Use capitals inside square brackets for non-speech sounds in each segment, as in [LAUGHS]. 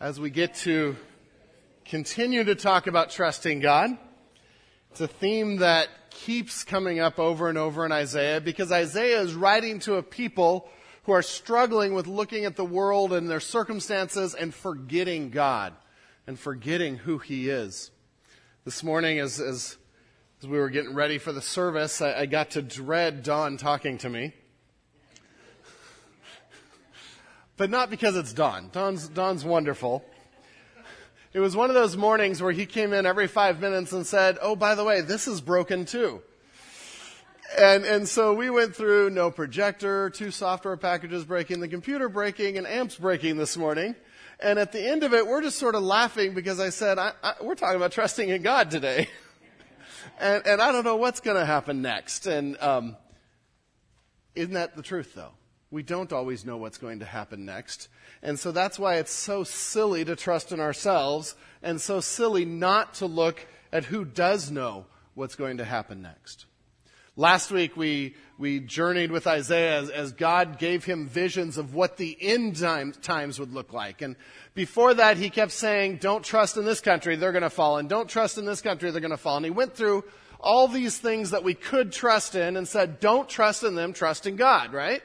as we get to continue to talk about trusting God. It's a theme that keeps coming up over and over in Isaiah because Isaiah is writing to a people who are struggling with looking at the world and their circumstances and forgetting God and forgetting who He is. This morning, as, as, as we were getting ready for the service, I, I got to dread Don talking to me. But not because it's Don. Don's, Don's wonderful. It was one of those mornings where he came in every five minutes and said, Oh, by the way, this is broken too. And, and so we went through no projector, two software packages breaking, the computer breaking, and amps breaking this morning. And at the end of it, we're just sort of laughing because I said, I, I, we're talking about trusting in God today. [LAUGHS] and, and I don't know what's going to happen next. And um, isn't that the truth, though? We don't always know what's going to happen next. And so that's why it's so silly to trust in ourselves and so silly not to look at who does know what's going to happen next. Last week we, we journeyed with Isaiah as, as God gave him visions of what the end time, times would look like. And before that he kept saying, don't trust in this country, they're going to fall. And don't trust in this country, they're going to fall. And he went through all these things that we could trust in and said, don't trust in them, trust in God, right?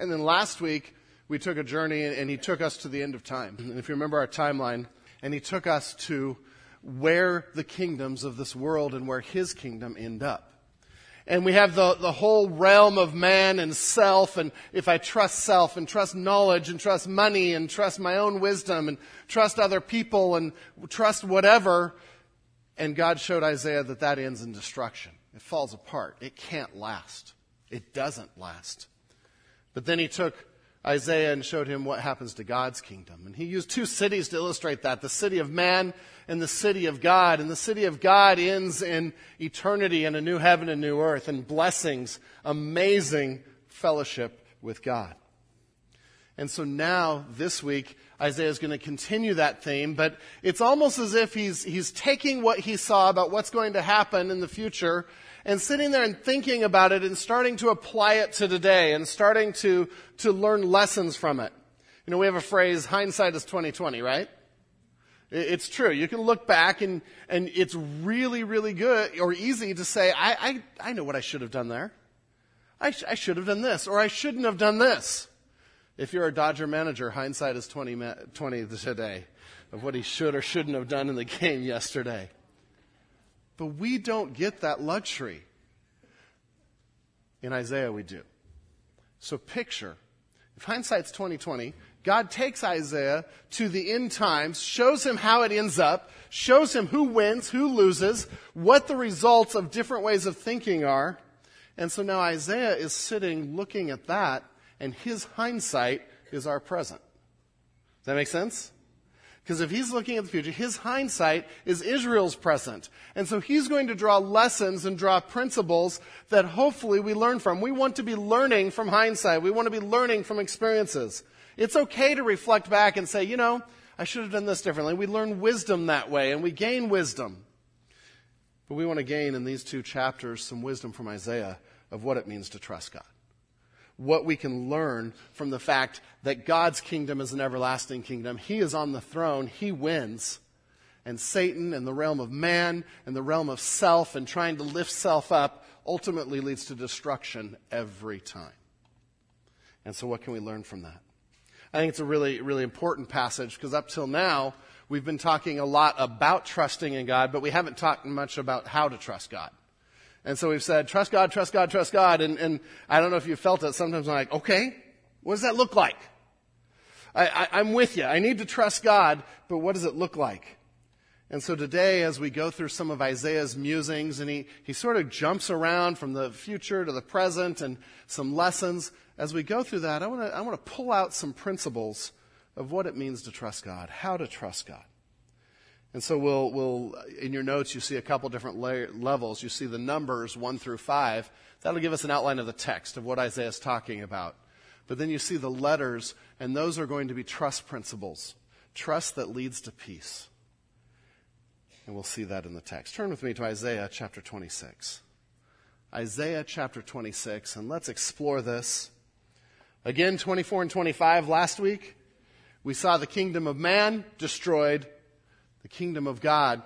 And then last week, we took a journey and he took us to the end of time. And if you remember our timeline, and he took us to where the kingdoms of this world and where his kingdom end up. And we have the, the whole realm of man and self, and if I trust self and trust knowledge and trust money and trust my own wisdom and trust other people and trust whatever, and God showed Isaiah that that ends in destruction. It falls apart. It can't last. It doesn't last. But then he took Isaiah and showed him what happens to God's kingdom. And he used two cities to illustrate that the city of man and the city of God. And the city of God ends in eternity and a new heaven and new earth and blessings, amazing fellowship with God. And so now, this week, Isaiah is going to continue that theme, but it's almost as if he's, he's taking what he saw about what's going to happen in the future and sitting there and thinking about it and starting to apply it to today and starting to, to learn lessons from it. You know, we have a phrase, hindsight is 2020, right? It's true. You can look back and, and it's really, really good or easy to say, I, I, I know what I should have done there. I, sh- I should have done this or I shouldn't have done this. If you're a Dodger manager, hindsight is 20, 20 today of what he should or shouldn't have done in the [LAUGHS] game yesterday. But we don't get that luxury. In Isaiah, we do. So picture, if hindsight's 2020, God takes Isaiah to the end times, shows him how it ends up, shows him who wins, who loses, what the results of different ways of thinking are. And so now Isaiah is sitting looking at that, and his hindsight is our present. Does that make sense? Because if he's looking at the future, his hindsight is Israel's present. And so he's going to draw lessons and draw principles that hopefully we learn from. We want to be learning from hindsight. We want to be learning from experiences. It's okay to reflect back and say, you know, I should have done this differently. We learn wisdom that way and we gain wisdom. But we want to gain in these two chapters some wisdom from Isaiah of what it means to trust God what we can learn from the fact that God's kingdom is an everlasting kingdom. He is on the throne, He wins. And Satan and the realm of man and the realm of self and trying to lift self up ultimately leads to destruction every time. And so, what can we learn from that? I think it's a really, really important passage because up till now, we've been talking a lot about trusting in God, but we haven't talked much about how to trust God. And so we've said, trust God, trust God, trust God. And, and I don't know if you felt it. Sometimes I'm like, okay, what does that look like? I, I, am with you. I need to trust God, but what does it look like? And so today, as we go through some of Isaiah's musings, and he, he sort of jumps around from the future to the present and some lessons, as we go through that, I want to I want to pull out some principles of what it means to trust God, how to trust God. And so we'll, we'll, in your notes, you see a couple different levels. You see the numbers one through five. That'll give us an outline of the text of what Isaiah is talking about. But then you see the letters, and those are going to be trust principles. Trust that leads to peace. And we'll see that in the text. Turn with me to Isaiah chapter 26. Isaiah chapter 26, and let's explore this. Again, 24 and 25 last week We saw the kingdom of man destroyed, the kingdom of God,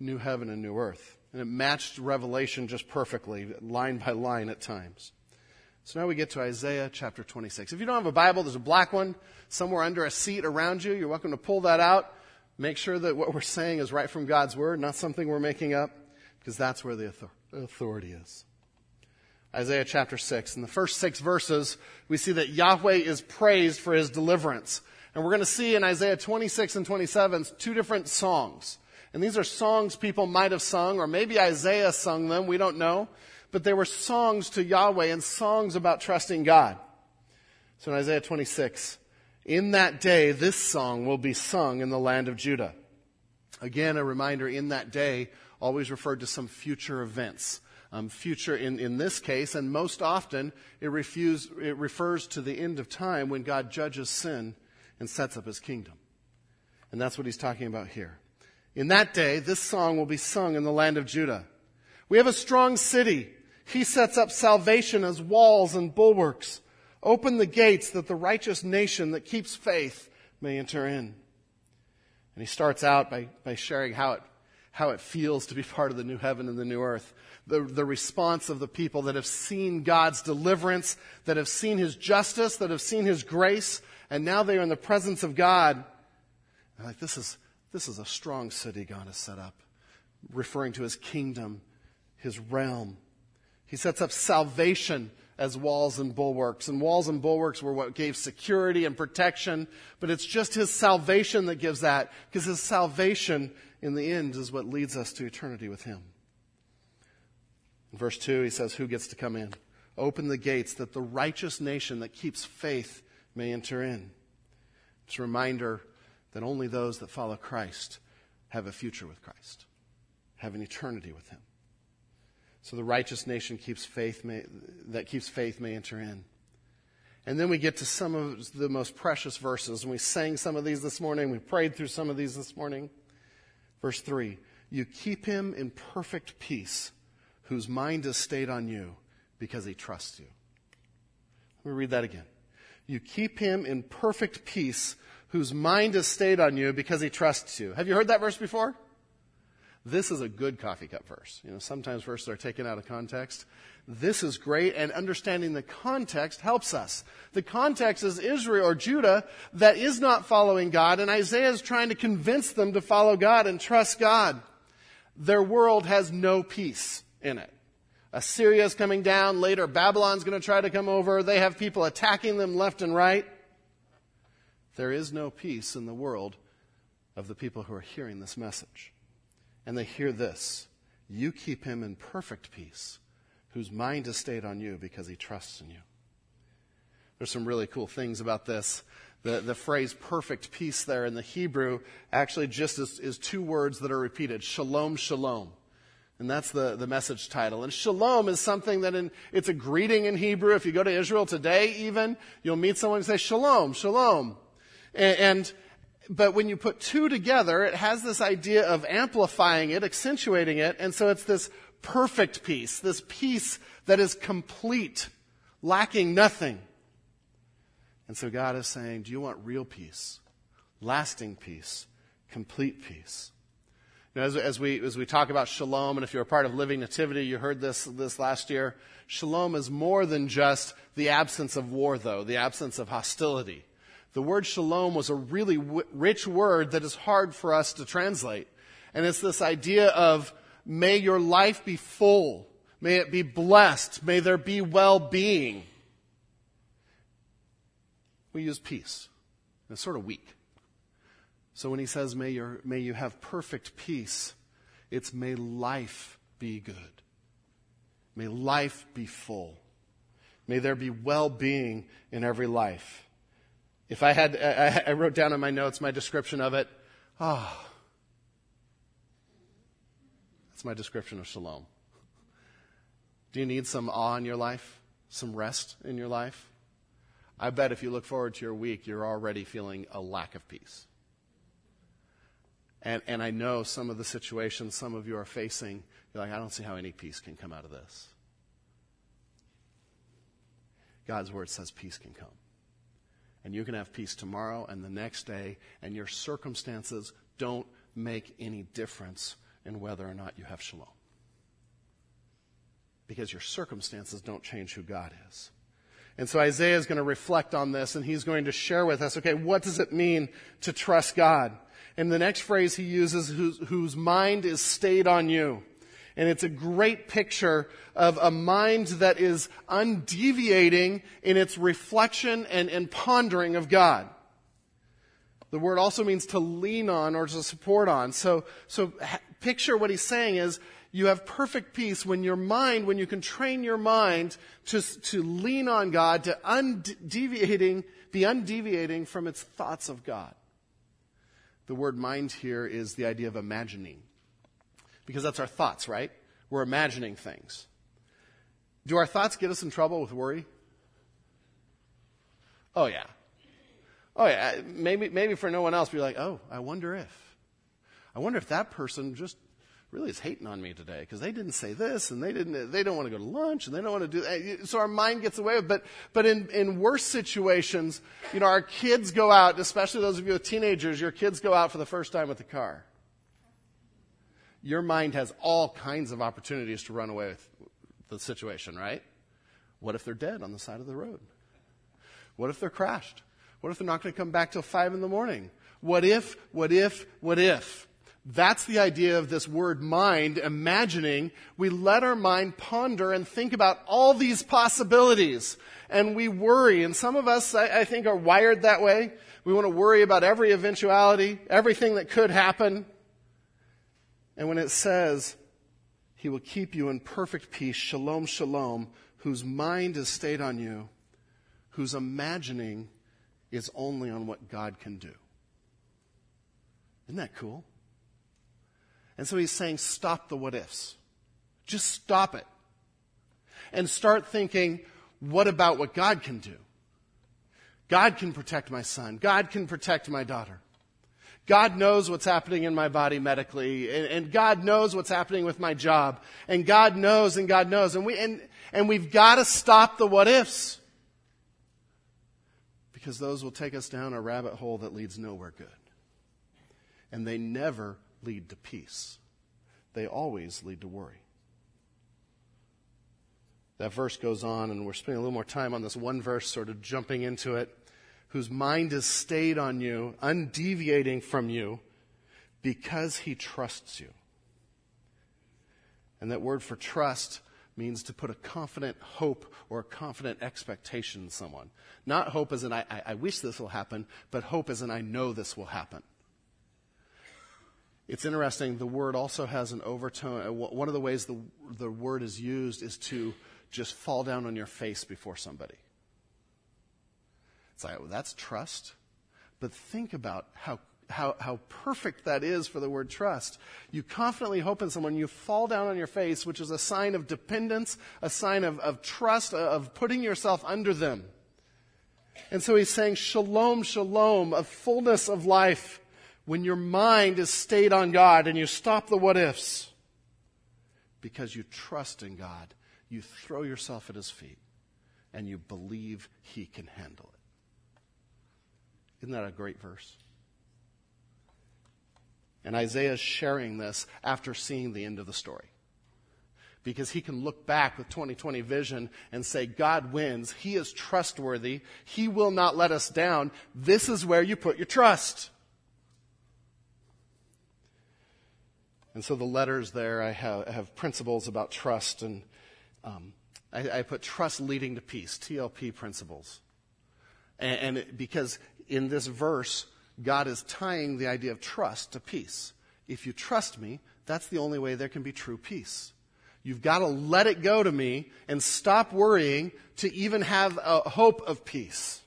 new heaven and new earth. And it matched Revelation just perfectly, line by line at times. So now we get to Isaiah chapter 26. If you don't have a Bible, there's a black one somewhere under a seat around you. You're welcome to pull that out. Make sure that what we're saying is right from God's word, not something we're making up, because that's where the authority is. Isaiah chapter 6. In the first six verses, we see that Yahweh is praised for his deliverance. And we're going to see in Isaiah 26 and 27 two different songs. And these are songs people might have sung, or maybe Isaiah sung them, we don't know. But they were songs to Yahweh and songs about trusting God. So in Isaiah 26, in that day, this song will be sung in the land of Judah. Again, a reminder in that day always referred to some future events. Um, future in, in this case, and most often it, refuse, it refers to the end of time when God judges sin and sets up his kingdom. And that's what he's talking about here. In that day, this song will be sung in the land of Judah. We have a strong city. He sets up salvation as walls and bulwarks. Open the gates that the righteous nation that keeps faith may enter in. And he starts out by, by sharing how it, how it feels to be part of the new heaven and the new earth. The, the response of the people that have seen God's deliverance, that have seen his justice, that have seen his grace, and now they are in the presence of God. They're like, this is, this is a strong city God has set up, referring to his kingdom, his realm. He sets up salvation as walls and bulwarks. And walls and bulwarks were what gave security and protection, but it's just his salvation that gives that, because his salvation in the end is what leads us to eternity with him. In verse 2, he says, Who gets to come in? Open the gates that the righteous nation that keeps faith may enter in. It's a reminder that only those that follow Christ have a future with Christ, have an eternity with Him. So the righteous nation keeps faith may, that keeps faith may enter in. And then we get to some of the most precious verses, and we sang some of these this morning. We prayed through some of these this morning. Verse 3 You keep him in perfect peace, whose mind is stayed on you, because he trusts you. Let me read that again. You keep him in perfect peace whose mind is stayed on you because he trusts you. Have you heard that verse before? This is a good coffee cup verse. You know, sometimes verses are taken out of context. This is great, and understanding the context helps us. The context is Israel or Judah that is not following God, and Isaiah is trying to convince them to follow God and trust God. Their world has no peace in it. Assyria is coming down. Later, Babylon's going to try to come over. They have people attacking them left and right. There is no peace in the world of the people who are hearing this message. And they hear this You keep him in perfect peace, whose mind is stayed on you because he trusts in you. There's some really cool things about this. The, the phrase perfect peace there in the Hebrew actually just is, is two words that are repeated shalom, shalom. And that's the, the message title. And shalom is something that in, it's a greeting in Hebrew. If you go to Israel today, even, you'll meet someone and say shalom, shalom. And, and, but when you put two together, it has this idea of amplifying it, accentuating it. And so it's this perfect peace, this peace that is complete, lacking nothing. And so God is saying, do you want real peace? Lasting peace? Complete peace? Know, as, as, we, as we talk about shalom, and if you're a part of Living Nativity, you heard this, this last year. Shalom is more than just the absence of war, though, the absence of hostility. The word shalom was a really w- rich word that is hard for us to translate. And it's this idea of may your life be full. May it be blessed. May there be well being. We use peace. It's sort of weak. So when he says, may, your, may you have perfect peace, it's may life be good. May life be full. May there be well being in every life. If I had, I, I, wrote down in my notes my description of it. Ah, oh, that's my description of shalom. Do you need some awe in your life? Some rest in your life? I bet if you look forward to your week, you're already feeling a lack of peace. And, and I know some of the situations some of you are facing, you're like, I don't see how any peace can come out of this. God's word says peace can come. And you can have peace tomorrow and the next day, and your circumstances don't make any difference in whether or not you have shalom. Because your circumstances don't change who God is. And so Isaiah is going to reflect on this and he's going to share with us, okay, what does it mean to trust God? And the next phrase he uses, whose, whose mind is stayed on you. And it's a great picture of a mind that is undeviating in its reflection and, and pondering of God. The word also means to lean on or to support on. So, so picture what he's saying is you have perfect peace when your mind, when you can train your mind to, to lean on God, to undeviating, be undeviating from its thoughts of God. The word mind here is the idea of imagining. Because that's our thoughts, right? We're imagining things. Do our thoughts get us in trouble with worry? Oh, yeah. Oh, yeah. Maybe, maybe for no one else, be like, oh, I wonder if. I wonder if that person just really is hating on me today because they didn't say this and they didn't, they don't want to go to lunch and they don't want to do eh, that. So our mind gets away with it. But, but in, in worse situations, you know, our kids go out, especially those of you with teenagers, your kids go out for the first time with the car. Your mind has all kinds of opportunities to run away with the situation, right? What if they're dead on the side of the road? What if they're crashed? What if they're not going to come back till five in the morning? What if, what if, what if? That's the idea of this word mind, imagining. We let our mind ponder and think about all these possibilities. And we worry. And some of us, I, I think, are wired that way. We want to worry about every eventuality, everything that could happen. And when it says, He will keep you in perfect peace, shalom, shalom, whose mind is stayed on you, whose imagining is only on what God can do. Isn't that cool? And so he's saying, stop the what ifs. Just stop it. And start thinking, what about what God can do? God can protect my son. God can protect my daughter. God knows what's happening in my body medically, and, and, God knows what's happening with my job, and God knows, and God knows, and we and, and we've got to stop the what ifs because those will take us down a rabbit hole that leads nowhere good, and they never lead to peace. They always lead to worry. That verse goes on, and we're spending a little more time on this one verse, sort of jumping into it. Whose mind is stayed on you, undeviating from you, because he trusts you. And that word for trust means to put a confident hope or a confident expectation in someone. Not hope as in, I, I, wish this will happen, but hope as in, I know this will happen. It's interesting, the word also has an overtone. Uh, one of the ways the, the word is used is to just fall down on your face before somebody. It's like, well, that's trust. But think about how, how, how perfect that is for the word trust. You confidently hope in someone, you fall down on your face, which is a sign of dependence, a sign of, of trust, of putting yourself under them. And so he's saying, Shalom, shalom, a fullness of life when your mind is stayed on God and you stop the what ifs because you trust in God, you throw yourself at His feet and you believe He can handle it. Isn't that a great verse? And Isaiah is sharing this after seeing the end of the story. Because he can look back with 2020 vision and say, God wins. He is trustworthy. He will not let us down. This is where you put your trust. And so the letters there, I have, I have principles about trust, and um, I, I, put trust leading to peace, TLP principles. And, and it, because in this verse, God is tying the idea of trust to peace. If you trust me, that's the only way there can be true peace. You've got to let it go to me and stop worrying to even have a hope of peace.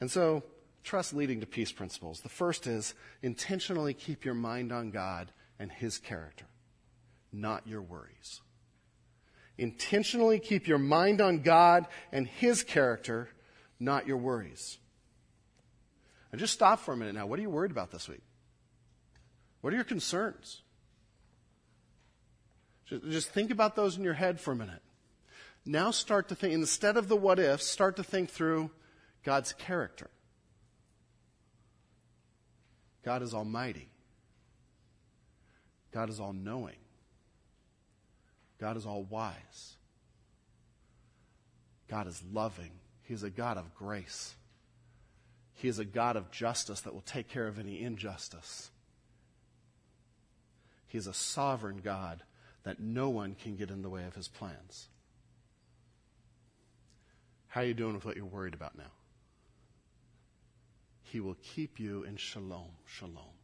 And so trust leading to peace principles. The first is intentionally keep your mind on God and His character, not your worries. Intentionally keep your mind on God and His character, not your worries. And just stop for a minute now. What are you worried about this week? What are your concerns? Just think about those in your head for a minute. Now start to think, instead of the what ifs, start to think through God's character. God is almighty. God is all knowing. God is all wise. God is loving. He is a God of grace. He is a God of justice that will take care of any injustice. He is a sovereign God that no one can get in the way of his plans. How are you doing with what you're worried about now? He will keep you in shalom, shalom,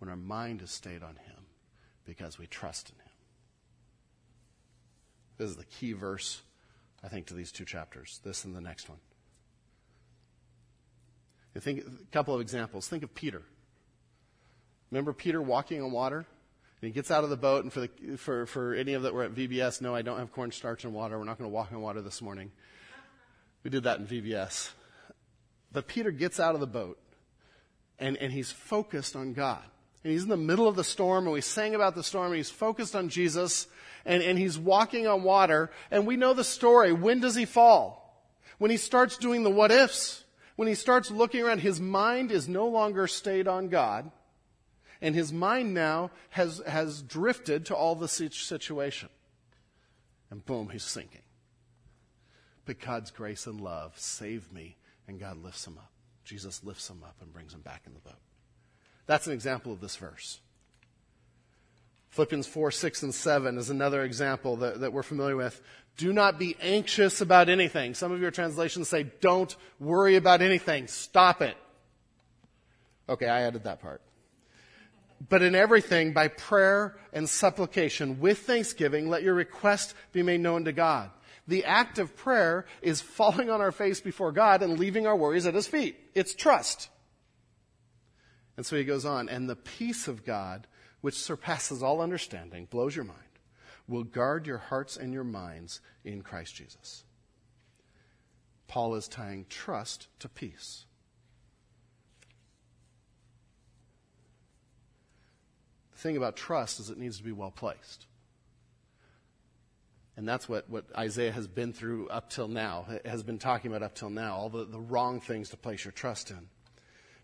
when our mind is stayed on him because we trust in him. This is the key verse, I think, to these two chapters, this and the next one. You think a couple of examples. Think of Peter. Remember Peter walking on water? And he gets out of the boat, and for, the, for, for any of that were at VBS, no, I don't have cornstarch and water. We're not going to walk on water this morning. We did that in VBS. But Peter gets out of the boat, and, and he's focused on God. And he's in the middle of the storm, and we sang about the storm, and he's focused on Jesus, and, and he's walking on water. And we know the story. When does he fall? When he starts doing the what ifs. When he starts looking around, his mind is no longer stayed on God and his mind now has, has drifted to all the situation. And boom, he's sinking. But God's grace and love saved me, and God lifts him up. Jesus lifts him up and brings him back in the boat. That's an example of this verse. Philippians 4, 6, and 7 is another example that, that we're familiar with. Do not be anxious about anything. Some of your translations say, don't worry about anything. Stop it. Okay, I added that part. But in everything, by prayer and supplication, with thanksgiving, let your request be made known to God. The act of prayer is falling on our face before God and leaving our worries at His feet. It's trust. And so he goes on, and the peace of God, which surpasses all understanding, blows your mind, will guard your hearts and your minds in Christ Jesus. Paul is tying trust to peace. The thing about trust is it needs to be well placed. And that's what, what Isaiah has been through up till now, has been talking about up till now, all the, the wrong things to place your trust in.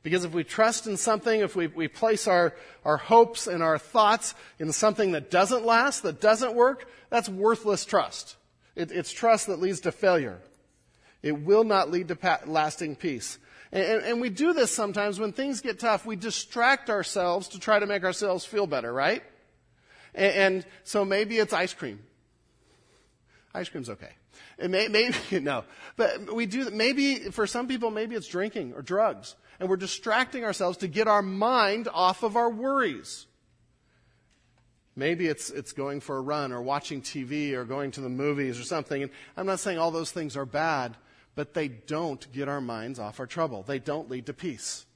Because if we trust in something, if we, we place our, our hopes and our thoughts in something that doesn't last, that doesn't work, that's worthless trust. It, it's trust that leads to failure. It will not lead to pa- lasting peace. And, and, we do this sometimes when things get tough. We distract ourselves to try to make ourselves feel better, right? And, and so maybe it's ice cream. Ice cream's okay. And may, maybe, [LAUGHS] no. But we do, maybe, for some people, maybe it's drinking or drugs. And we're distracting ourselves to get our mind off of our worries. Maybe it's, it's going for a run or watching TV or going to the movies or something. And I'm not saying all those things are bad, but they don't get our minds off our trouble. They don't lead to peace.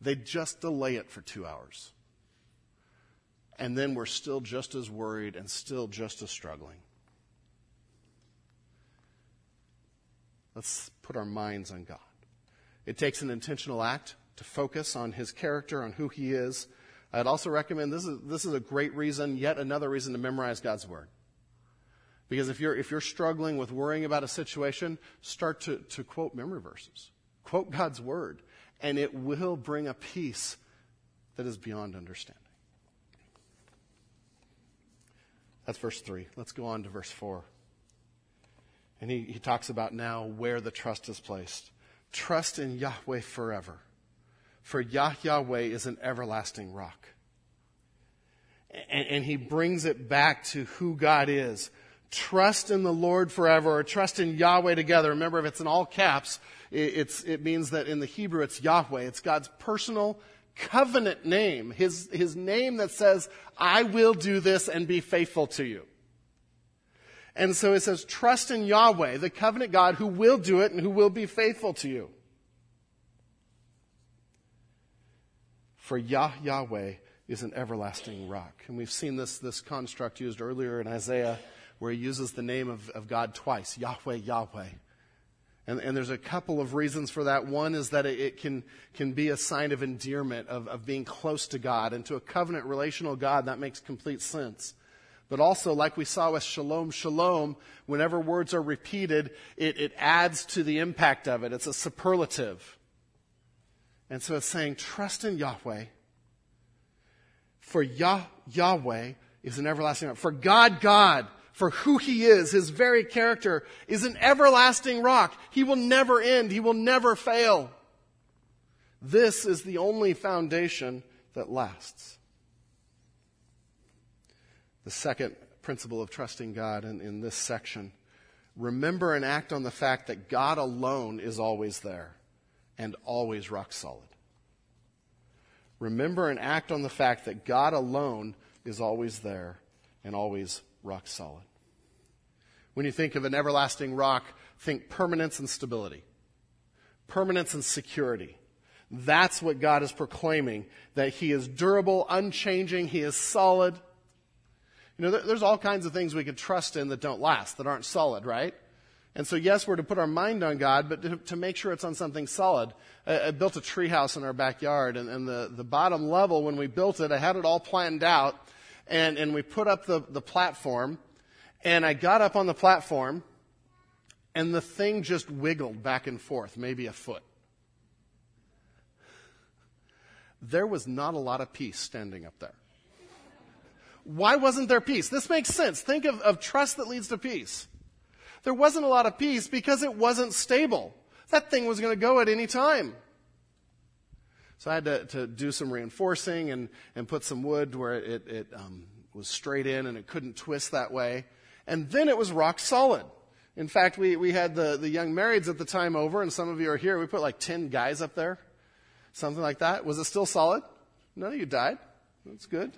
They just delay it for two hours. And then we're still just as worried and still just as struggling. Let's put our minds on God. It takes an intentional act to focus on His character, on who He is. I'd also recommend this is, this is a great reason, yet another reason to memorize God's Word. Because if you're, if you're struggling with worrying about a situation, start to, to quote memory verses. Quote God's word, and it will bring a peace that is beyond understanding. That's verse 3. Let's go on to verse 4. And he, he talks about now where the trust is placed. Trust in Yahweh forever, for Yah Yahweh is an everlasting rock. And, and he brings it back to who God is trust in the Lord forever or trust in Yahweh together. Remember, if it's in all caps, it, it means that in the Hebrew it's Yahweh. It's God's personal covenant name. His, his name that says, I will do this and be faithful to you. And so it says, trust in Yahweh, the covenant God who will do it and who will be faithful to you. For Yah Yahweh is an everlasting rock. And we've seen this, this construct used earlier in Isaiah where he uses the name of, of God twice Yahweh, Yahweh. And, and, there's a couple of reasons for that. One is that it, can, can be a sign of endearment, of, of being close to God. And to a covenant relational God, that makes complete sense. But also, like we saw with shalom, shalom, whenever words are repeated, it, it adds to the impact of it. It's a superlative. And so it's saying, trust in Yahweh. For Yah, Yahweh is an everlasting rock. For God, God, for who He is, His very character, is an everlasting rock. He will never end. He will never fail. This is the only foundation that lasts. The second principle of trusting God in, in this section remember and act on the fact that God alone is always there and always rock solid. Remember and act on the fact that God alone is always there and always rock solid. When you think of an everlasting rock, think permanence and stability, permanence and security. That's what God is proclaiming, that He is durable, unchanging, He is solid. You know, there's all kinds of things we could trust in that don't last, that aren't solid, right? And so, yes, we're to put our mind on God, but to, to make sure it's on something solid. I, I built a treehouse in our backyard, and, and, the, the bottom level, when we built it, I had it all planned out, and, and we put up the, the platform, and I got up on the platform, and the thing just wiggled back and forth, maybe a foot. there was not a lot of peace standing up there. Why wasn't there peace? This makes sense. Think of, of trust that leads to peace. There wasn't a lot of peace because it wasn't stable. That thing was going to go at any time. So I had to, to do some reinforcing and, and put some wood where it, it um, was straight in and it couldn't twist that way. And then it was rock solid. In fact, we, we had the, the young marrieds at the time over, and some of you are here. We put like 10 guys up there Something like that. Was it still solid? None of you died. That's good.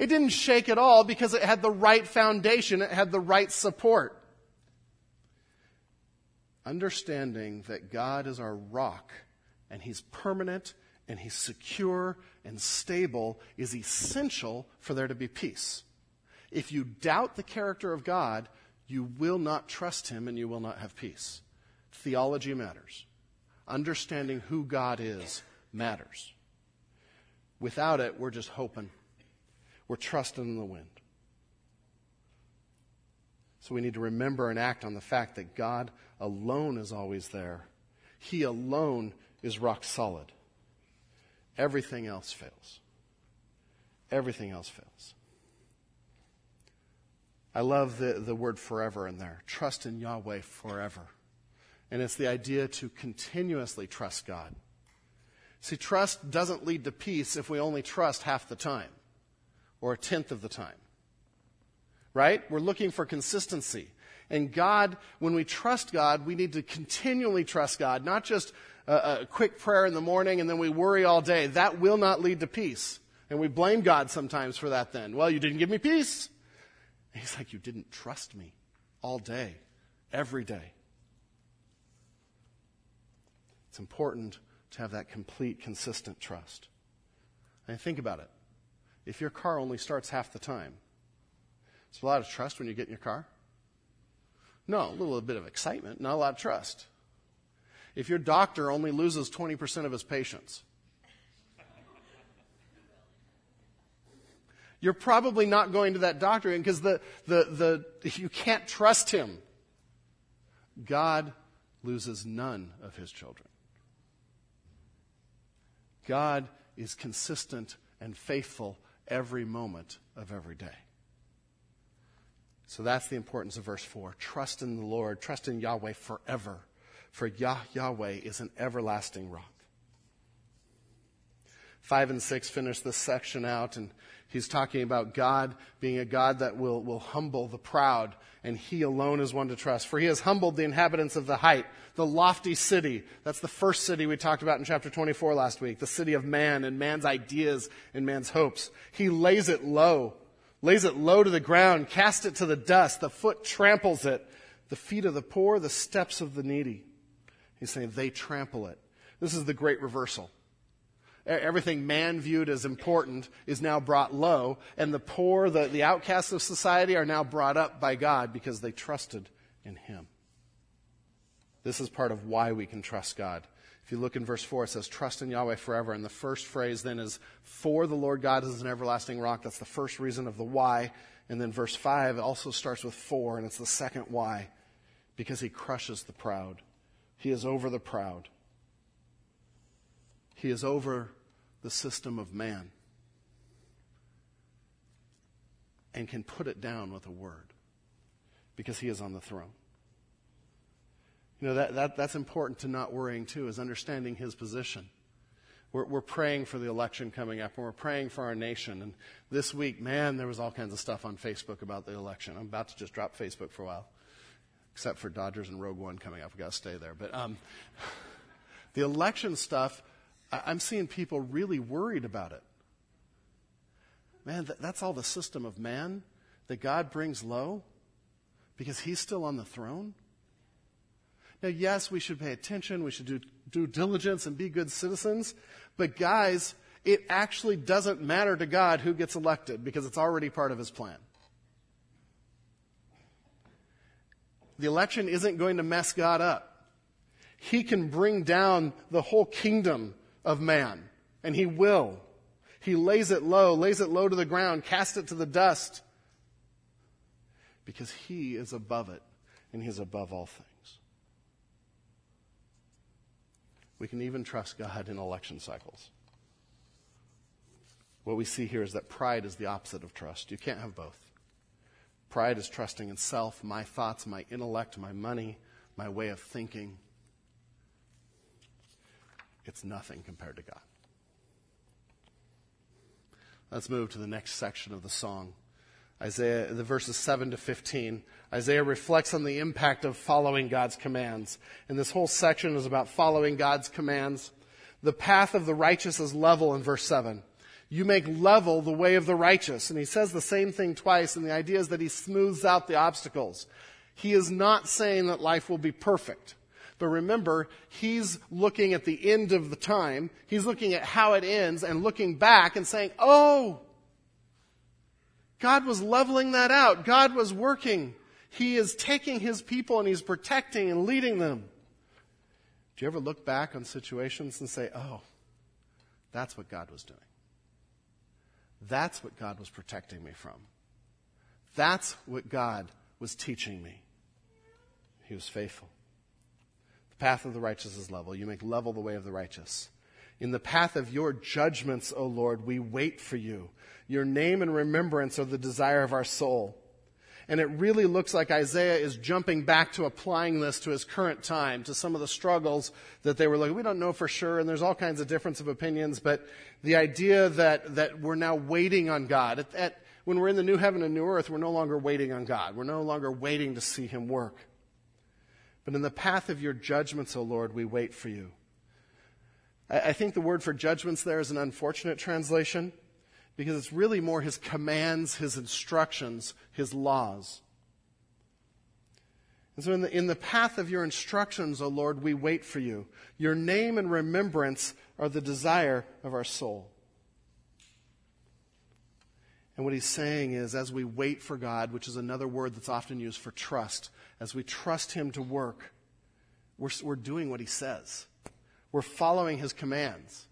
It didn't shake at all because it had the right foundation, it had the right support. Understanding that God is our rock and He's permanent and He's secure and stable is essential for there to be peace. If you doubt the character of God, you will not trust Him and you will not have peace. Theology matters understanding who God is matters. Without it, we're just hoping. We're trusting in the wind. So we need to remember and act on the fact that God alone is always there. He alone is rock solid. Everything else fails. Everything else fails. I love the, the word forever in there. Trust in Yahweh forever. And it's the idea to continuously trust God. See, trust doesn't lead to peace if we only trust half the time or a tenth of the time. Right? We're looking for consistency. And God, when we trust God, we need to continually trust God, not just a, a, quick prayer in the morning and then we worry all day. That will not lead to peace. And we blame God sometimes for that then. Well, you didn't give me peace. And he's like, you didn't trust me all day, every day. It's important to have that complete, consistent trust. And think about it. If your car only starts half the time, it's a lot of trust when you get in your car? No, a little bit of excitement, not a lot of trust. If your doctor only loses 20% of his patients, you're probably not going to that doctor because the, the, the, you can't trust him. God loses none of his children. God is consistent and faithful every moment of every day. So that's the importance of verse 4. Trust in the Lord, trust in Yahweh forever, for Yah- Yahweh is an everlasting rock. 5 and 6 finish this section out, and he's talking about God being a God that will, will humble the proud, and he alone is one to trust. For he has humbled the inhabitants of the height, the lofty city. That's the first city we talked about in chapter 24 last week, the city of man and man's ideas and man's hopes. He lays it low, lays it low to the ground, casts it to the dust. The foot tramples it. The feet of the poor, the steps of the needy. He's saying they trample it. This is the great reversal. Everything man viewed as important is now brought low, and the poor, the, the outcasts of society, are now brought up by God because they trusted in Him. This is part of why we can trust God. If you look in verse 4, it says, Trust in Yahweh forever. And the first phrase then is, For the Lord God is an everlasting rock. That's the first reason of the why. And then verse 5 also starts with for, and it's the second why, because he crushes the proud. He is over the proud. He is over the system of man and can put it down with a word because he is on the throne. You know, that, that, that's important to not worrying too, is understanding his position. We're, we're praying for the election coming up, and we're praying for our nation. And this week, man, there was all kinds of stuff on Facebook about the election. I'm about to just drop Facebook for a while, except for Dodgers and Rogue One coming up. we got to stay there. But um, [LAUGHS] the election stuff, I'm seeing people really worried about it. Man, that's all the system of man that God brings low because he's still on the throne. Now, yes, we should pay attention, we should do due diligence and be good citizens, but guys, it actually doesn't matter to God who gets elected because it's already part of his plan. The election isn't going to mess God up. He can bring down the whole kingdom of man, and he will. He lays it low, lays it low to the ground, casts it to the dust, because he is above it, and he is above all things. We can even trust God in election cycles. What we see here is that pride is the opposite of trust. You can't have both. Pride is trusting in self, my thoughts, my intellect, my money, my way of thinking. It's nothing compared to God. Let's move to the next section of the song. Isaiah, the verses 7 to 15. Isaiah reflects on the impact of following God's commands. And this whole section is about following God's commands. The path of the righteous is level in verse 7. You make level the way of the righteous. And he says the same thing twice, and the idea is that he smooths out the obstacles. He is not saying that life will be perfect. But remember, he's looking at the end of the time. He's looking at how it ends and looking back and saying, Oh, God was leveling that out. God was working. He is taking his people and he's protecting and leading them. Do you ever look back on situations and say, oh, that's what God was doing? That's what God was protecting me from. That's what God was teaching me. He was faithful. Path of the righteous is level. You make level the way of the righteous. In the path of your judgments, O Lord, we wait for you. Your name and remembrance are the desire of our soul. And it really looks like Isaiah is jumping back to applying this to his current time, to some of the struggles that they were like, we don't know for sure, and there's all kinds of difference of opinions, but the idea that, that we're now waiting on God. At, at, when we're in the new heaven and new earth, we're no longer waiting on God. We're no longer waiting to see him work. But in the path of your judgments, O Lord, we wait for you. I think the word for judgments there is an unfortunate translation because it's really more his commands, his instructions, his laws. And so, in the, in the path of your instructions, O Lord, we wait for you. Your name and remembrance are the desire of our soul. And what he's saying is, as we wait for God, which is another word that's often used for trust, as we trust him to work, we're, we're doing what he says. We're following his commands.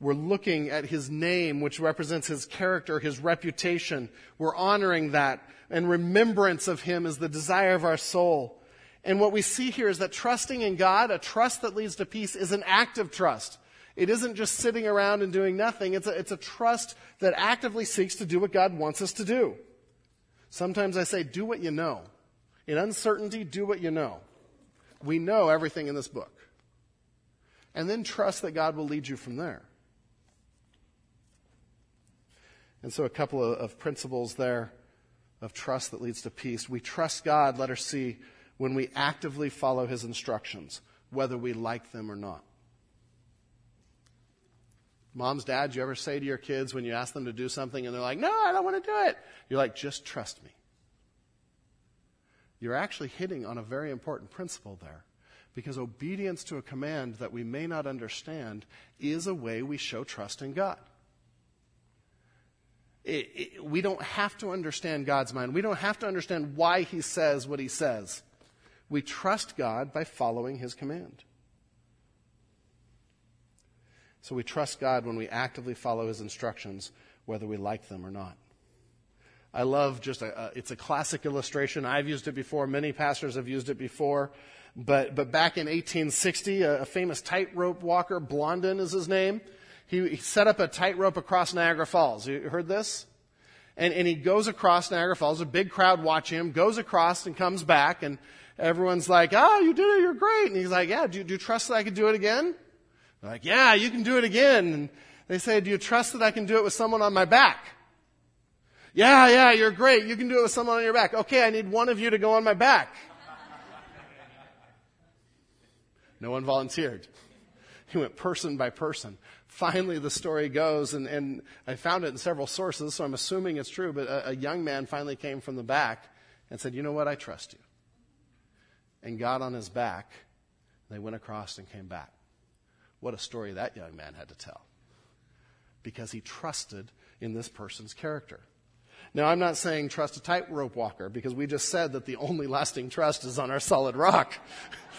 We're looking at his name, which represents his character, his reputation. We're honoring that. And remembrance of him is the desire of our soul. And what we see here is that trusting in God, a trust that leads to peace, is an active trust. It isn't just sitting around and doing nothing. It's a, it's a trust that actively seeks to do what God wants us to do. Sometimes I say, do what you know. In uncertainty, do what you know we know everything in this book. And then trust that God will lead you from there. And so, a couple of, of principles there of trust that leads to peace. We trust God, let her see, when we actively follow his instructions, whether we like them or not. Moms, dads, you ever say to your kids when you ask them to do something and they're like, no, I don't want to do it? You're like, just trust me you're actually hitting on a very important principle there. Because obedience to a command that we may not understand is a way we show trust in God. It, it, we don't have to understand God's mind. We don't have to understand why He says what He says. We trust God by following his command. So we trust God when we actively follow his instructions, whether we like them or not. I love just a, a, it's a classic illustration. I've used it before. Many pastors have used it before. But, but back in 1860, a, a famous tightrope walker, Blondin is his name, he, he set up a tightrope across Niagara Falls. You heard this? And, and he goes across Niagara Falls, a big crowd watching him, goes across and comes back, and everyone's like, oh, you did it, you're great. And he's like, yeah, do, do you trust that I could do it again? They're like, yeah, you can do it again. And they say, do you trust that I can do it with someone on my back? Yeah, yeah, you're great. You can do it with someone on your back. Okay, I need one of you to go on my back. No one volunteered. He went person by person. Finally, the story goes, and, and I found it in several sources, so I'm assuming it's true, but a, a young man finally came from the back and said, You know what? I trust you. And got on his back. They went across and came back. What a story that young man had to tell. Because he trusted in this person's character. Now, I'm not saying trust a tightrope walker because we just said that the only lasting trust is on our solid rock.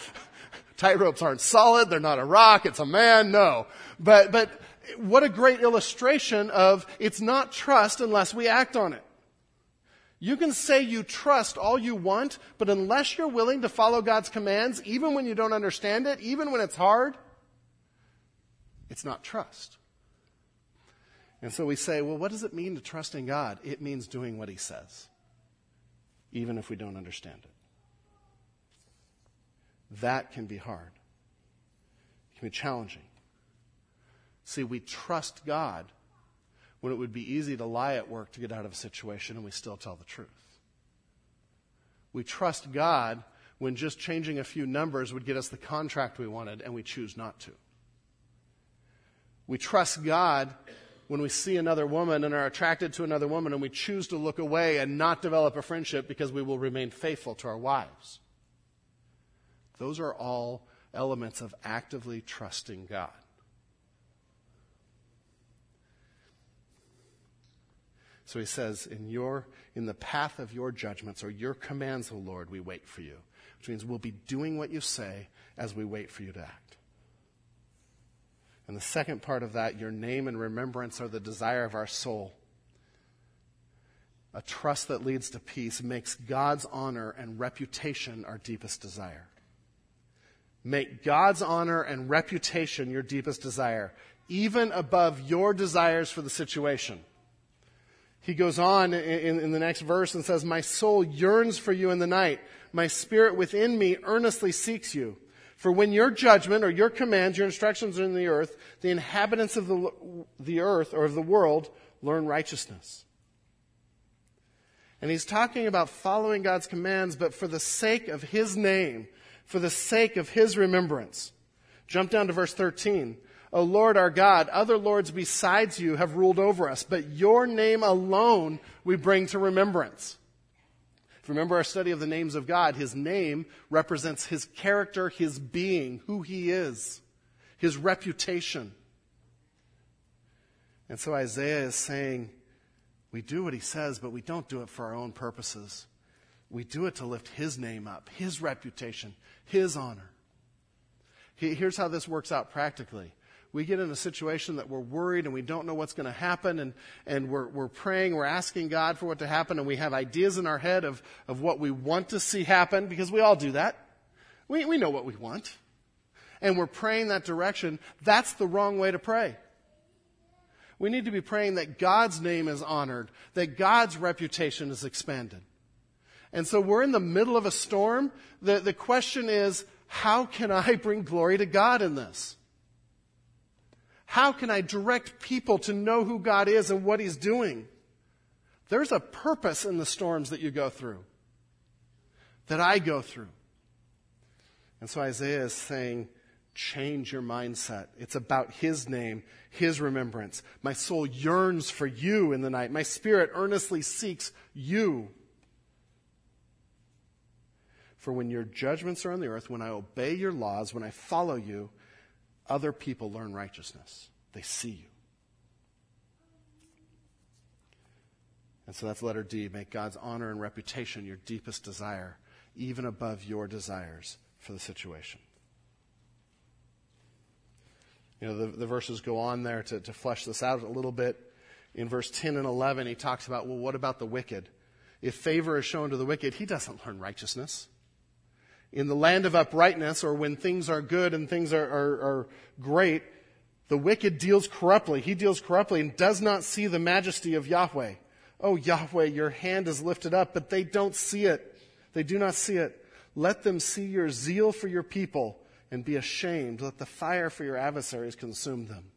[LAUGHS] Tightropes aren't solid. They're not a rock. It's a man. No. But, but what a great illustration of it's not trust unless we act on it. You can say you trust all you want, but unless you're willing to follow God's commands, even when you don't understand it, even when it's hard, it's not trust. And so we say, well, what does it mean to trust in God? It means doing what He says, even if we don't understand it. That can be hard, it can be challenging. See, we trust God when it would be easy to lie at work to get out of a situation and we still tell the truth. We trust God when just changing a few numbers would get us the contract we wanted and we choose not to. We trust God when we see another woman and are attracted to another woman and we choose to look away and not develop a friendship because we will remain faithful to our wives. Those are all elements of actively trusting God. So he says, in your in the path of your judgments or your commands, O Lord, we wait for you. Which means we'll be doing what you say as we wait for you to act. And the second part of that, your name and remembrance are the desire of our soul. A trust that leads to peace makes God's honor and reputation our deepest desire. Make God's honor and reputation your deepest desire, even above your desires for the situation. He goes on in, in, the next verse and says, My soul yearns for you in the night. My spirit within me earnestly seeks you. For when your judgment or your commands, your instructions are in the earth, the inhabitants of the, the earth or of the world learn righteousness. And he's talking about following God's commands, but for the sake of his name, for the sake of his remembrance. Jump down to verse 13. O Lord our God, other lords besides you have ruled over us, but your name alone we bring to remembrance remember our study of the names of God, his name represents his character, his being, who he is, his reputation. And so Isaiah is saying, we do what he says, but we don't do it for our own purposes. We do it to lift his name up, his reputation, his honor. Here's how this works out practically we get in a situation that we're worried and we don't know what's going to happen and, and we're, we're praying, we're asking God for what to happen and we have ideas in our head of, of what we want to see happen because we all do that. We, we know what we want. And we're praying that direction. That's the wrong way to pray. We need to be praying that God's name is honored, that God's reputation is expanded. And so we're in the middle of a storm. The, the question is, how can I bring glory to God in this? How can I direct people to know who God is and what He's doing? There's a purpose in the storms that you go through, that I go through. And so Isaiah is saying, change your mindset. It's about His name, His remembrance. My soul yearns for you in the night. My spirit earnestly seeks you. For when your judgments are on the earth, when I obey your laws, when I follow you, other people learn righteousness. They see you. And so that's letter D. Make God's honor and reputation your deepest desire, even above your desires for the situation. You know, the, the verses go on there to, to flesh this out a little bit. In verse 10 and 11, he talks about, well, what about the wicked? If favor is shown to the wicked, he doesn't learn righteousness. In the land of uprightness, or when things are good and things are, are, are great, the wicked deals corruptly. He deals corruptly and does not see the majesty of Yahweh. Oh, Yahweh, your hand is lifted up, but they don't see it. They do not see it. Let them see your zeal for your people and be ashamed. Let the fire for your adversaries consume them.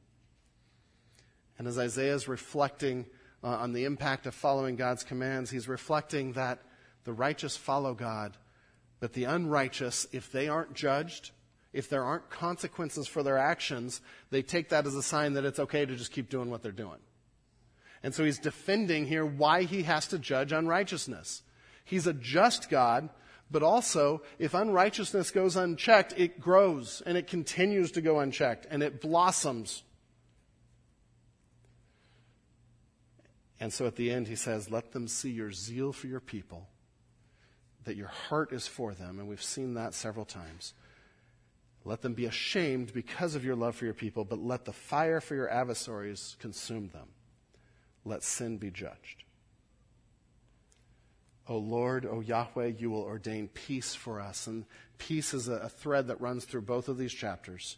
And as Isaiah is reflecting uh, on the impact of following God's commands, he's reflecting that the righteous follow God, but the unrighteous, if they aren't judged, if there aren't consequences for their actions, they take that as a sign that it's okay to just keep doing what they're doing. And so he's defending here why he has to judge unrighteousness. He's a just God, but also, if unrighteousness goes unchecked, it grows and it continues to go unchecked and it blossoms. And so at the end, he says, Let them see your zeal for your people, that your heart is for them. And we've seen that several times. Let them be ashamed because of your love for your people, but let the fire for your adversaries consume them. Let sin be judged. O Lord, O Yahweh, you will ordain peace for us. And peace is a, thread that runs through both of these chapters.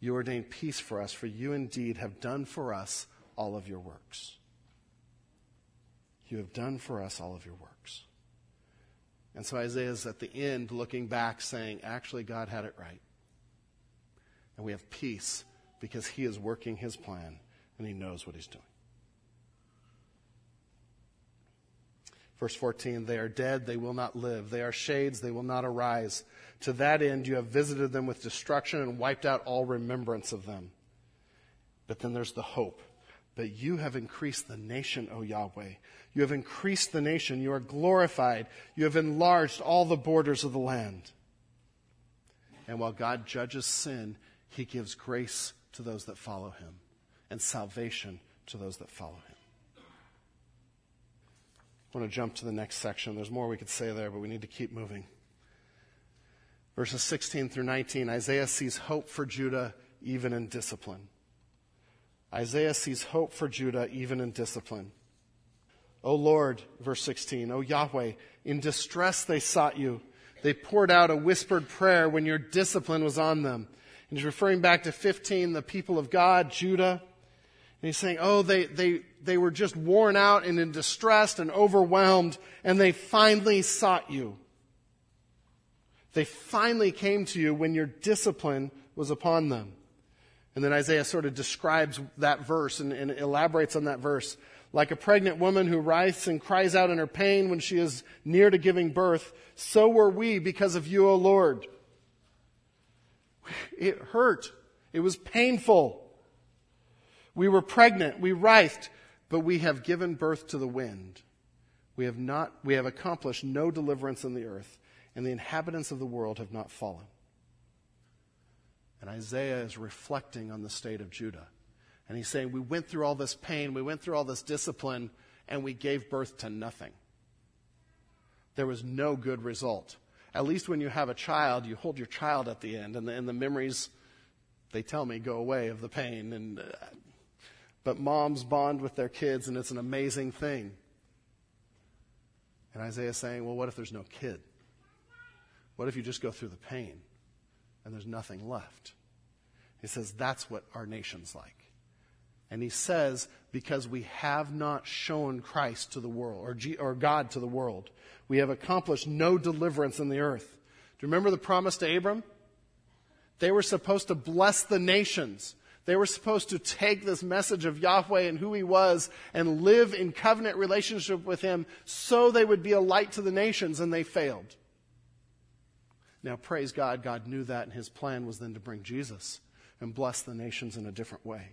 You ordain peace for us, for you indeed have done for us all of your works. You have done for us all of your works. And so Isaiah is at the end looking back saying, actually, God had it right. And we have peace because he is working his plan and he knows what he's doing. Verse 14, they are dead, they will not live. They are shades, they will not arise. To that end, you have visited them with destruction and wiped out all remembrance of them. But then there's the hope. But you have increased the nation, O Yahweh. You have increased the nation. You are glorified. You have enlarged all the borders of the land. And while God judges sin, he gives grace to those that follow him and salvation to those that follow him. I want to jump to the next section. There's more we could say there, but we need to keep moving. Verses 16 through 19 Isaiah sees hope for Judah even in discipline. Isaiah sees hope for Judah even in discipline. O Lord, verse 16, O Yahweh, in distress they sought you. They poured out a whispered prayer when your discipline was on them. And he's referring back to 15, the people of God, Judah. And he's saying, oh, they, they, they were just worn out and in distress and overwhelmed, and they finally sought you. They finally came to you when your discipline was upon them. And then Isaiah sort of describes that verse and, and elaborates on that verse. Like a pregnant woman who writhes and cries out in her pain when she is near to giving birth, so were we because of you, O Lord. It hurt. It was painful. We were pregnant, we writhed, but we have given birth to the wind. We have not, we have accomplished no deliverance in the earth, and the inhabitants of the world have not fallen. And Isaiah is reflecting on the state of Judah. And he's saying, We went through all this pain, we went through all this discipline, and we gave birth to nothing. There was no good result. At least when you have a child, you hold your child at the end, and the, and the memories, they tell me, go away of the pain. And uh, but moms bond with their kids, and it's an amazing thing. And Isaiah is saying, well, what if there's no kid? What if you just go through the pain and there's nothing left? He says, that's what our nation's like. And he says, because we have not shown Christ to the world, or, G, or God to the world, we have accomplished no deliverance in the earth. Do you remember the promise to Abram? They were supposed to bless the nations. They were supposed to take this message of Yahweh and who He was and live in covenant relationship with Him so they would be a light to the nations, and they failed. Now, praise God, God knew that, and His plan was then to bring Jesus and bless the nations in a different way.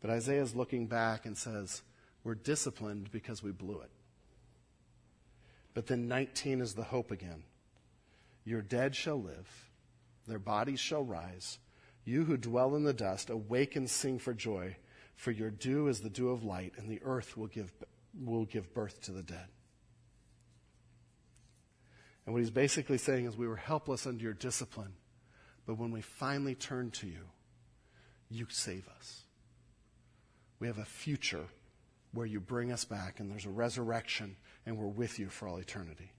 But Isaiah is looking back and says, We're disciplined because we blew it. But then 19 is the hope again. Your dead shall live, their bodies shall rise you who dwell in the dust, awake and sing for joy, for your dew is the dew of light, and the earth will give, will give birth to the dead. And what he's basically saying is, we were helpless under your discipline, but when we finally turn to you, you save us. We have a future where you bring us back, and there's a resurrection, and we're with you for all eternity.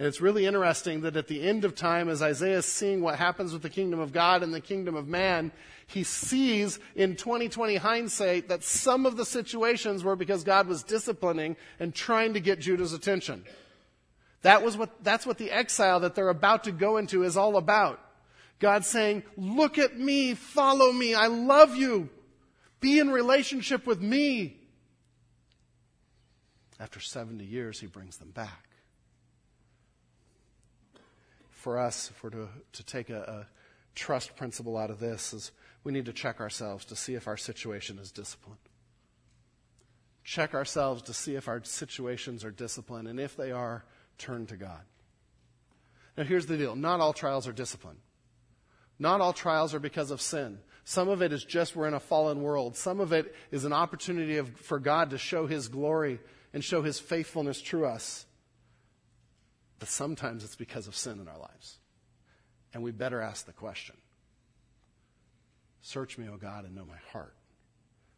And it's really interesting that at the end of time, as Isaiah is seeing what happens with the kingdom of God and the kingdom of man, he sees in 2020 hindsight that some of the situations were because God was disciplining and trying to get Judah's attention. That was what, that's what the exile that they're about to go into is all about. God saying, look at me, follow me, I love you, be in relationship with me. After 70 years, he brings them back for us, if we're to, to take a, a trust principle out of this, is we need to check ourselves to see if our situation is disciplined. Check ourselves to see if our situations are disciplined, and if they are, turn to God. Now, here's the deal not all trials are discipline. Not all trials are because of sin. Some of it is just we're in a fallen world. Some of it is an opportunity of, for God to show His glory and show His faithfulness through us. But sometimes it's because of sin in our lives. And we better ask the question Search me, O God, and know my heart.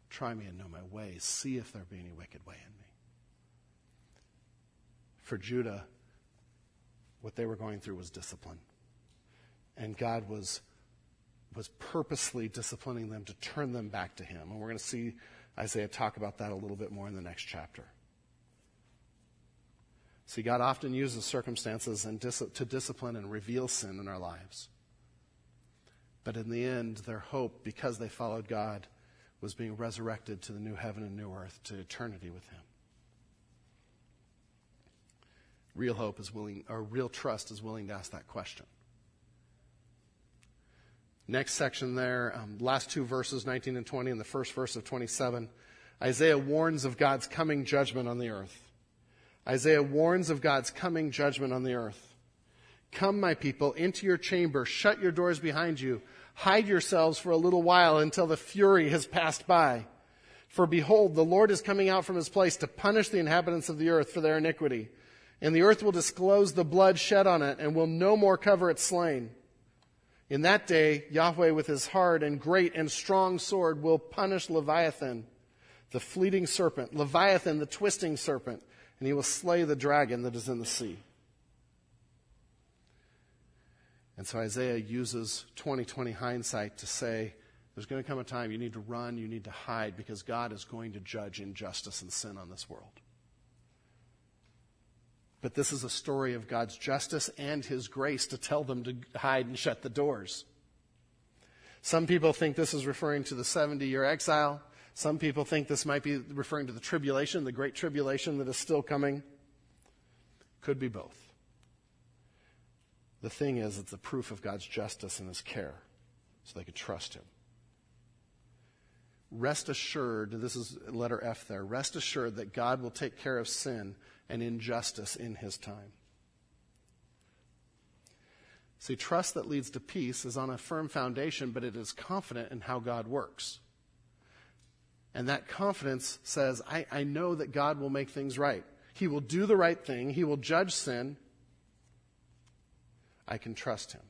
Try me and know my ways. See if there be any wicked way in me. For Judah, what they were going through was discipline. And God was, was purposely disciplining them to turn them back to Him. And we're going to see Isaiah talk about that a little bit more in the next chapter. See, God often uses circumstances dis- to discipline and reveal sin in our lives. But in the end, their hope, because they followed God, was being resurrected to the new heaven and new earth, to eternity with Him. Real hope is willing, or real trust is willing to ask that question. Next section there, um, last two verses, 19 and 20, and the first verse of 27, Isaiah warns of God's coming judgment on the earth. Isaiah warns of God's coming judgment on the earth. Come, my people, into your chamber, shut your doors behind you, hide yourselves for a little while until the fury has passed by. For behold, the Lord is coming out from his place to punish the inhabitants of the earth for their iniquity. And the earth will disclose the blood shed on it and will no more cover its slain. In that day, Yahweh with his hard and great and strong sword will punish Leviathan, the fleeting serpent, Leviathan, the twisting serpent and he will slay the dragon that is in the sea. And so Isaiah uses 2020 hindsight to say, there's going to come a time you need to run, you need to hide, because God is going to judge injustice and sin on this world. But this is a story of God's justice and His grace to tell them to hide and shut the doors. Some people think this is referring to the 70 year exile. Some people think this might be referring to the tribulation, the great tribulation that is still coming. Could be both. The thing is, it's a proof of God's justice and his care, so they could trust him. Rest assured, this is letter F there, rest assured that God will take care of sin and injustice in his time. See, trust that leads to peace is on a firm foundation, but it is confident in how God works. And that confidence says, I, I know that God will make things right. He will do the right thing. He will judge sin. I can trust him.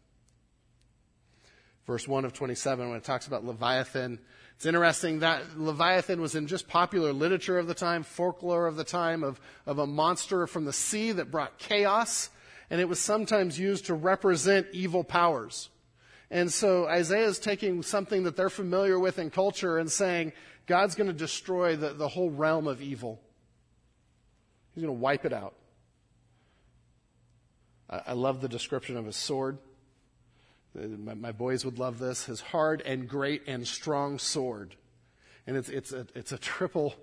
Verse 1 of 27, when it talks about Leviathan, it's interesting that Leviathan was in just popular literature of the time, folklore of the time, of, of a monster from the sea that brought chaos, and it was sometimes used to represent evil powers. And so Isaiah is taking something that they're familiar with in culture and saying, God's going to destroy the, the whole realm of evil. He's going to wipe it out. I, I love the description of his sword. Uh, my, my, boys would love this. His hard and great and strong sword. And it's, it's, a, it's a triple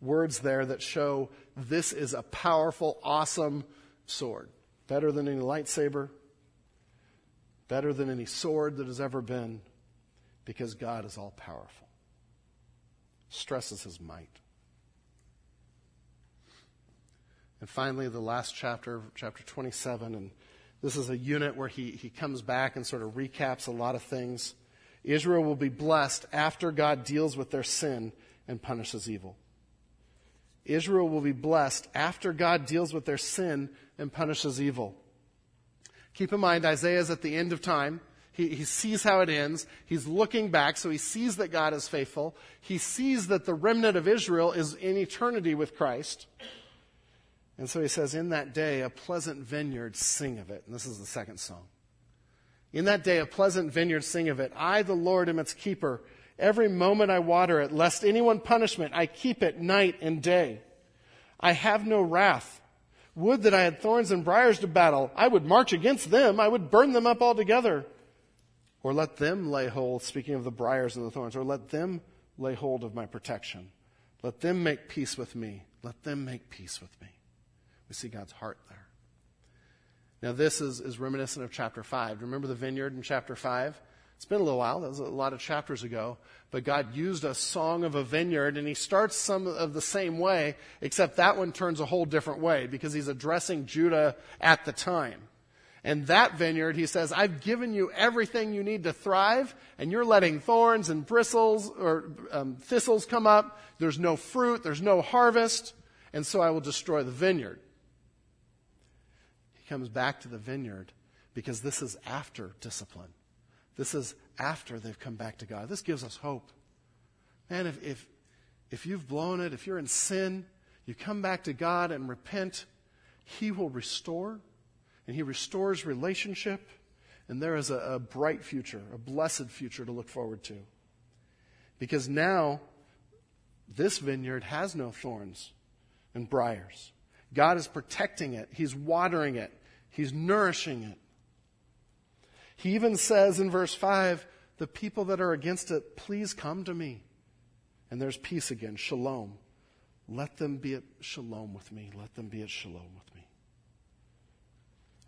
words there that show this is a powerful, awesome sword. Better than any lightsaber, better than any sword that has ever been, because God is all powerful stresses his might. And finally, the last chapter, chapter 27, and this is a unit where he, he comes back and sort of recaps a lot of things. Israel will be blessed after God deals with their sin and punishes evil. Israel will be blessed after God deals with their sin and punishes evil. Keep in mind, Isaiah is at the end of time. He, he sees how it ends. He's looking back, so he sees that God is faithful. He sees that the remnant of Israel is in eternity with Christ. And so he says, In that day, a pleasant vineyard, sing of it. And this is the second song. In that day, a pleasant vineyard, sing of it. I, the Lord, am its keeper. Every moment I water it, lest anyone punishment, I keep it night and day. I have no wrath. Would that I had thorns and briars to battle. I would march against them. I would burn them up altogether. Or let them lay hold, speaking of the briars and the thorns, or let them lay hold of my protection. Let them make peace with me. Let them make peace with me. We see God's heart there. Now, this is, is reminiscent of chapter 5. Remember the vineyard in chapter 5? It's been a little while. That was a lot of chapters ago. But God used a song of a vineyard, and he starts some of the same way, except that one turns a whole different way because he's addressing Judah at the time. And that vineyard, he says, I've given you everything you need to thrive, and you're letting thorns and bristles or um, thistles come up. There's no fruit, there's no harvest, and so I will destroy the vineyard. He comes back to the vineyard because this is after discipline. This is after they've come back to God. This gives us hope. Man, if, if, if you've blown it, if you're in sin, you come back to God and repent, He will restore, and He restores relationship, and there is a, a bright future, a blessed future to look forward to. Because now, this vineyard has no thorns and briars. God is protecting it, He's watering it, He's nourishing it. He even says in verse 5 the people that are against it, please come to me. And there's peace again, shalom. Let them be at shalom with me. Let them be at shalom with me.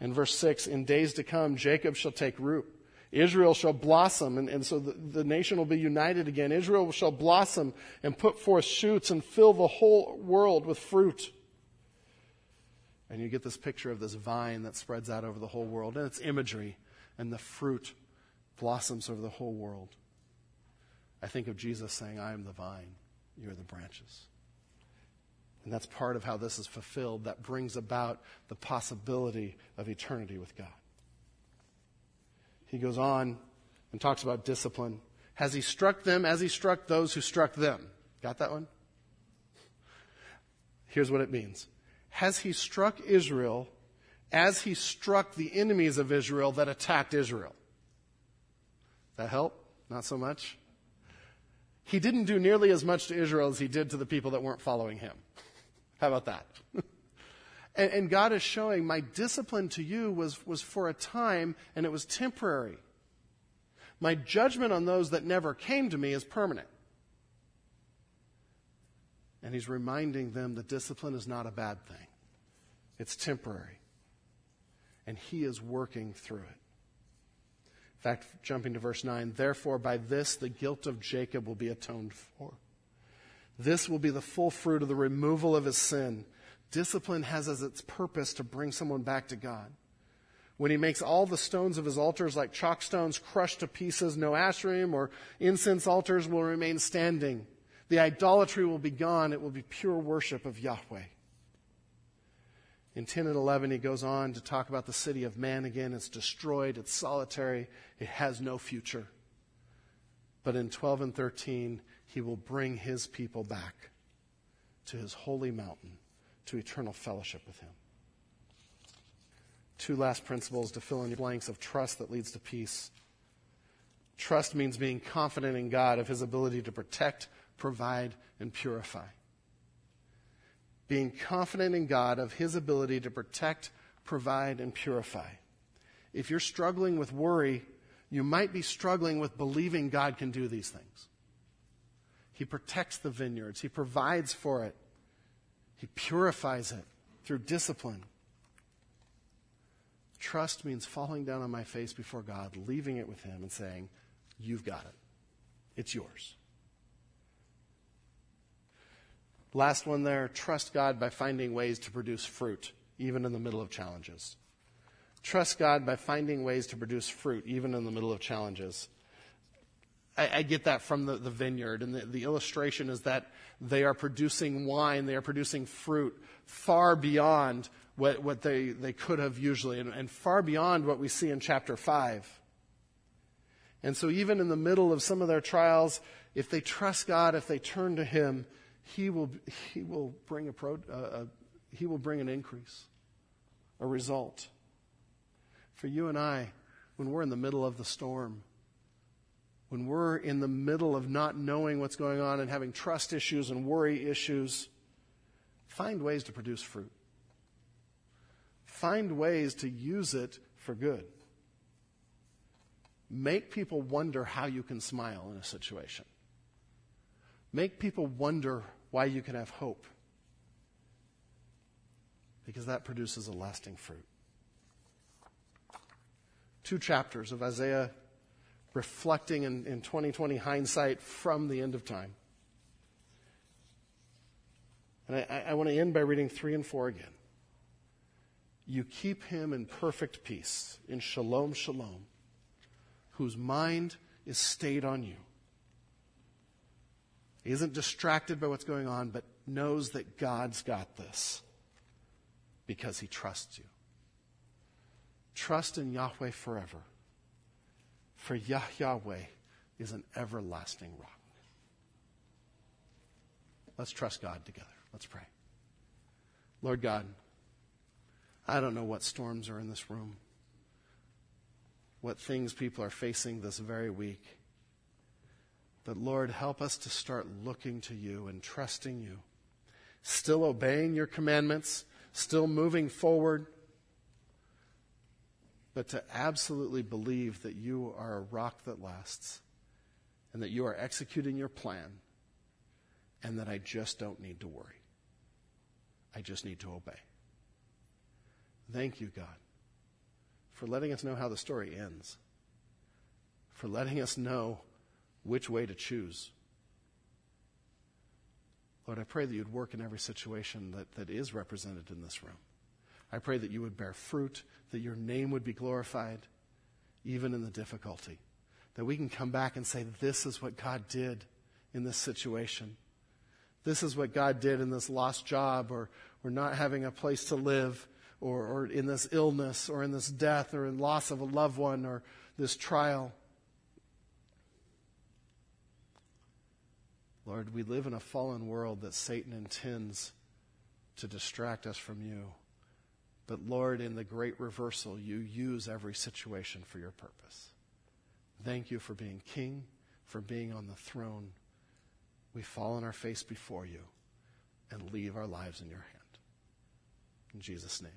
In verse 6, in days to come, Jacob shall take root. Israel shall blossom, and, and so the, the nation will be united again. Israel shall blossom and put forth shoots and fill the whole world with fruit. And you get this picture of this vine that spreads out over the whole world, and it's imagery and the fruit blossoms over the whole world. I think of Jesus saying, I am the vine, you're the branches. And that's part of how this is fulfilled, that brings about the possibility of eternity with God. He goes on and talks about discipline. Has he struck them as he struck those who struck them? Got that one? Here's what it means Has he struck Israel as he struck the enemies of Israel that attacked Israel. That help? Not so much? He didn't do nearly as much to Israel as he did to the people that weren't following him. How about that? [LAUGHS] and, and God is showing my discipline to you was, was for a time and it was temporary. My judgment on those that never came to me is permanent. And he's reminding them that discipline is not a bad thing. It's temporary and he is working through it. In fact, jumping to verse 9, therefore by this the guilt of Jacob will be atoned for. This will be the full fruit of the removal of his sin. Discipline has as its purpose to bring someone back to God. When he makes all the stones of his altars like chalk stones crushed to pieces, no Asherim or incense altars will remain standing. The idolatry will be gone. It will be pure worship of Yahweh. In 10 and 11, he goes on to talk about the city of man again. It's destroyed, it's solitary, it has no future. But in 12 and 13, he will bring his people back to his holy mountain, to eternal fellowship with him. Two last principles to fill in the blanks of trust that leads to peace. Trust means being confident in God of his ability to protect, provide, and purify being confident in God of His ability to protect, provide, and purify. If you're struggling with worry, you might be struggling with believing God can do these things. He protects the vineyards, He provides for it, He purifies it through discipline. Trust means falling down on my face before God, leaving it with Him, and saying, You've got it. It's yours. Last one there trust God by finding ways to produce fruit, even in the middle of challenges. Trust God by finding ways to produce fruit, even in the middle of challenges. I, I get that from the, the vineyard. And the, the illustration is that they are producing wine, they are producing fruit far beyond what, what they, they could have usually, and, and far beyond what we see in chapter 5. And so, even in the middle of some of their trials, if they trust God, if they turn to Him, He will, he will, bring, a, pro, uh, a, he will bring an increase, a result. For you and I, when we're in the middle of the storm, when we're in the middle of not knowing what's going on and having trust issues and worry issues, find ways to produce fruit. Find ways to use it for good. Make people wonder how you can smile in a situation. Make people wonder why you can have hope. Because that produces a lasting fruit. Two chapters of Isaiah reflecting in, in 2020 hindsight from the end of time. And I, I want to end by reading three and four again. You keep him in perfect peace, in shalom, shalom whose mind is stayed on you. He isn't distracted by what's going on, but knows that God's got this because he trusts you. Trust in Yahweh forever, for Yah Yahweh is an everlasting rock. Let's trust God together. Let's pray. Lord God, I don't know what storms are in this room what things people are facing this very week. But Lord, help us to start looking to you and trusting you, still obeying your commandments, still moving forward, but to absolutely believe that you are a rock that lasts and that you are executing your plan and that I just don't need to worry. I just need to obey. Thank you, God for letting us know how the story ends, for letting us know which way to choose. Lord, I pray that you'd work in every situation that, that is represented in this room. I pray that you would bear fruit, that your name would be glorified, even in the difficulty. That we can come back and say, This is what God did in this situation. This is what God did in this lost job or, or not having a place to live or, or in this illness or in this death or in loss of a loved one or this trial. Lord, we live in a fallen world that Satan intends to distract us from you. But Lord, in the great reversal, you use every situation for your purpose. Thank you for being king, for being on the throne. We fall on our face before you and leave our lives in your hand. In Jesus' name.